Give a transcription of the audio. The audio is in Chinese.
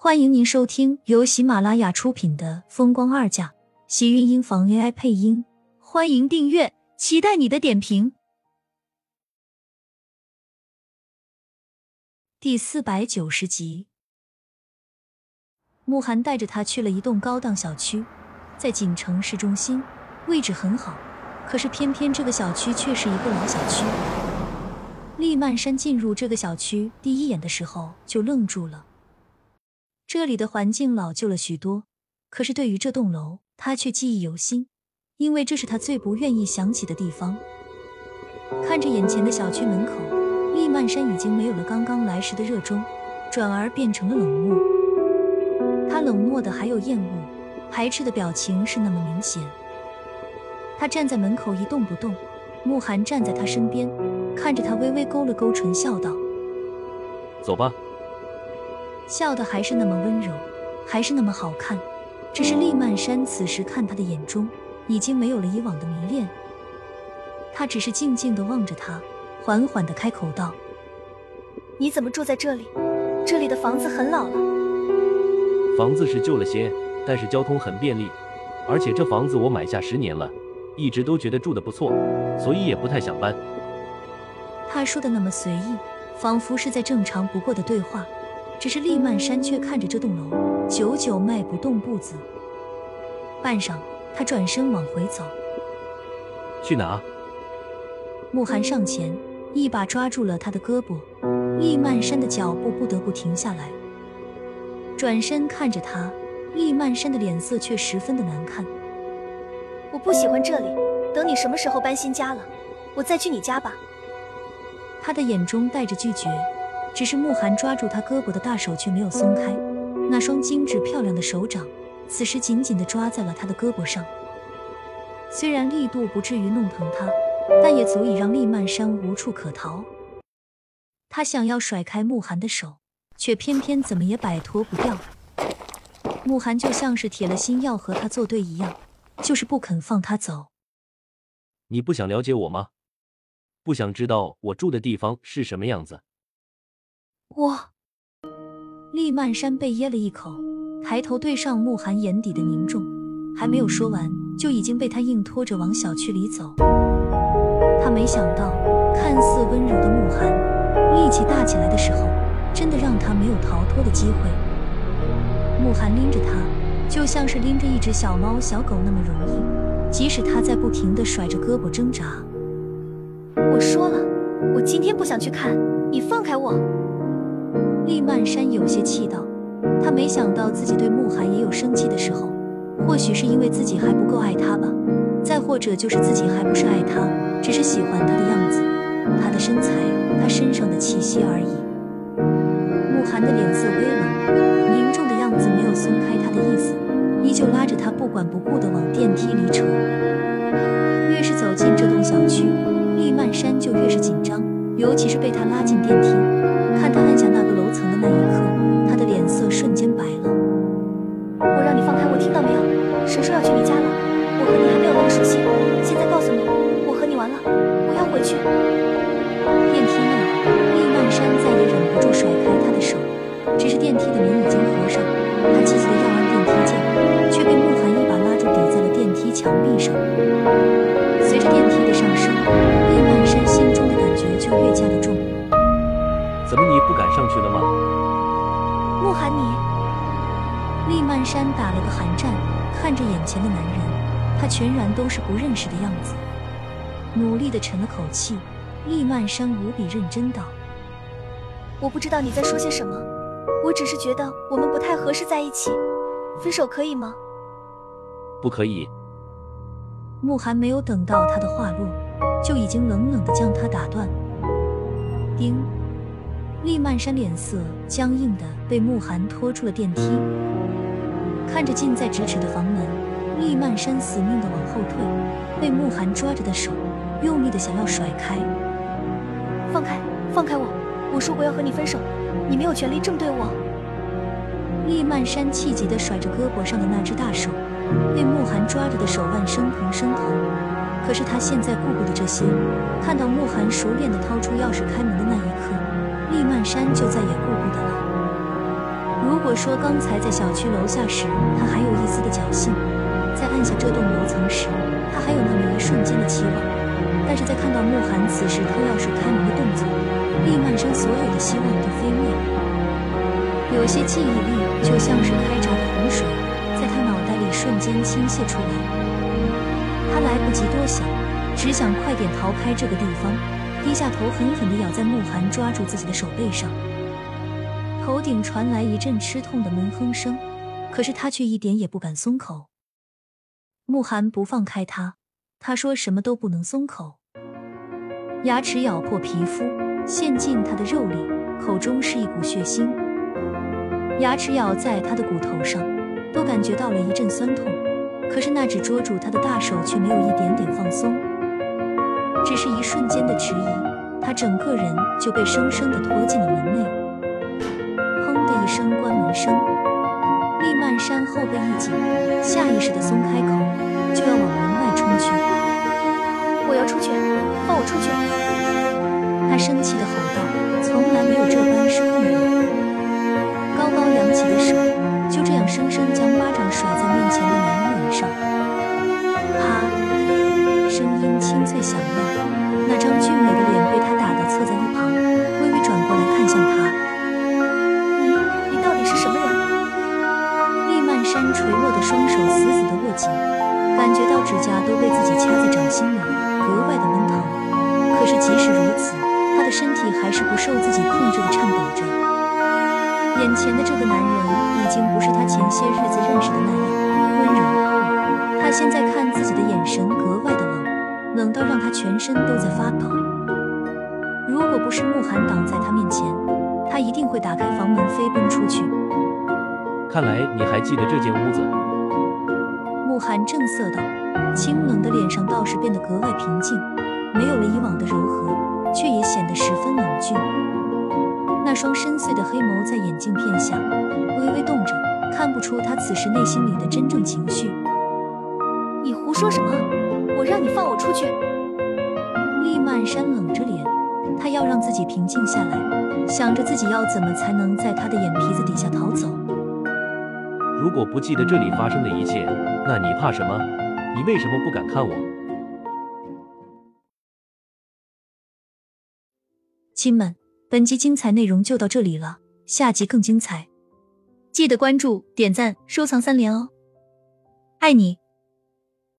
欢迎您收听由喜马拉雅出品的《风光二嫁》，喜运音房 AI 配音。欢迎订阅，期待你的点评。第四百九十集，慕寒带着他去了一栋高档小区，在锦城市中心，位置很好。可是偏偏这个小区却是一个老小区。厉曼山进入这个小区第一眼的时候就愣住了。这里的环境老旧了许多，可是对于这栋楼，他却记忆犹新，因为这是他最不愿意想起的地方。看着眼前的小区门口，厉曼山已经没有了刚刚来时的热衷，转而变成了冷漠。他冷漠的还有厌恶、排斥的表情是那么明显。他站在门口一动不动，慕寒站在他身边，看着他微微勾了勾唇，笑道：“走吧。”笑的还是那么温柔，还是那么好看。只是厉曼山此时看他的眼中已经没有了以往的迷恋，他只是静静的望着他，缓缓的开口道：“你怎么住在这里？这里的房子很老了。”房子是旧了些，但是交通很便利，而且这房子我买下十年了，一直都觉得住的不错，所以也不太想搬。他说的那么随意，仿佛是在正常不过的对话。只是厉曼山却看着这栋楼，久久迈不动步子。半晌，他转身往回走。去哪？慕寒上前，一把抓住了他的胳膊。厉曼山的脚步不得不停下来，转身看着他。厉曼山的脸色却十分的难看。我不喜欢这里，等你什么时候搬新家了，我再去你家吧。他的眼中带着拒绝。只是慕寒抓住他胳膊的大手却没有松开，那双精致漂亮的手掌此时紧紧地抓在了他的胳膊上。虽然力度不至于弄疼他，但也足以让厉曼山无处可逃。他想要甩开慕寒的手，却偏偏怎么也摆脱不掉。慕寒就像是铁了心要和他作对一样，就是不肯放他走。你不想了解我吗？不想知道我住的地方是什么样子？我，厉曼山被噎了一口，抬头对上慕寒眼底的凝重，还没有说完，就已经被他硬拖着往小区里走。他没想到，看似温柔的慕寒，力气大起来的时候，真的让他没有逃脱的机会。慕寒拎着他，就像是拎着一只小猫小狗那么容易，即使他在不停的甩着胳膊挣扎。我说了，我今天不想去看，你放开我。厉曼山有些气道：“他没想到自己对慕寒也有生气的时候，或许是因为自己还不够爱他吧，再或者就是自己还不是爱他，只是喜欢他的样子、他的身材、他身上的气息而已。”慕寒的脸色微冷，凝重的样子没有松开他的意思，依旧拉着他不管不顾的往电梯里扯。越是走进这栋小区，厉曼山就越是紧张，尤其是被他拉进电梯。看他按下那个层的那一刻，他的脸色瞬间白了。我让你放开我，听到没有？谁说要去你家了？我和你还没有那么熟悉。现在告诉你，我和你完了，我要回去。电梯内，厉曼山再也忍不住甩开他的手，只是电梯的门已经合上，他急急的要按电梯键，却被慕寒一把拉住，抵在了电梯墙壁上。随着电梯的上升，厉曼山心中的感觉就越加的不敢上去了吗？慕寒，你。厉曼山打了个寒战，看着眼前的男人，他全然都是不认识的样子。努力的沉了口气，厉曼山无比认真道：“我不知道你在说些什么，我只是觉得我们不太合适在一起，分手可以吗？”不可以。慕寒没有等到他的话落，就已经冷冷的将他打断。叮。厉曼山脸色僵硬的被慕寒拖出了电梯，看着近在咫尺的房门，厉曼山死命的往后退，被慕寒抓着的手用力的想要甩开。放开，放开我！我说过要和你分手，你没有权利这么对我。厉曼山气急的甩着胳膊上的那只大手，被慕寒抓着的手腕生疼生疼。可是他现在顾不得这些，看到慕寒熟练的掏出钥匙开门的那一刻。厉曼山就再也顾不得了。如果说刚才在小区楼下时，他还有一丝的侥幸，在按下这栋楼层时，他还有那么一瞬间的期望，但是在看到慕寒此时偷钥匙开门的动作，厉曼生所有的希望都飞灭了。有些记忆力就像是开闸的洪水，在他脑袋里瞬间倾泻出来。他来不及多想，只想快点逃开这个地方，低下头狠狠地咬在慕寒抓住自己的手背上。头顶传来一阵吃痛的闷哼声，可是他却一点也不敢松口。慕寒不放开他，他说什么都不能松口。牙齿咬破皮肤，陷进他的肉里，口中是一股血腥。牙齿咬在他的骨头上，都感觉到了一阵酸痛。可是那只捉住他的大手却没有一点点放松，只是一瞬间的迟疑，他整个人就被生生的拖进了门内。砰的一声关门声，厉曼山后背一紧，下意识的松开口，就要往门外冲去。我要出去，放我出去！他生气的吼道，从来没有这般失控过。高高扬起的手，就这样生生将巴掌甩在面前的男人脸上。清脆响亮，那张俊美的脸被他打得侧在一旁，微微转过来看向他。你，你到底是什么人？厉曼山垂落的双手死死地握紧，感觉到指甲都被自己掐在掌心里，格外的闷疼。可是即使如此，他的身体还是不受自己控制的颤抖着。眼前的这个男人已经不是他前些日子认识的那样温柔，他现在看自己的眼神格外的，他全身都在发抖。如果不是慕寒挡在他面前，他一定会打开房门飞奔出去。看来你还记得这间屋子。慕寒正色道，清冷的脸上倒是变得格外平静，没有了以往的柔和，却也显得十分冷峻。那双深邃的黑眸在眼镜片下微微动着，看不出他此时内心里的真正情绪。你胡说什么？我让你放我出去！厉曼山冷着脸，他要让自己平静下来，想着自己要怎么才能在他的眼皮子底下逃走。如果不记得这里发生的一切，那你怕什么？你为什么不敢看我？亲们，本集精彩内容就到这里了，下集更精彩，记得关注、点赞、收藏三连哦！爱你。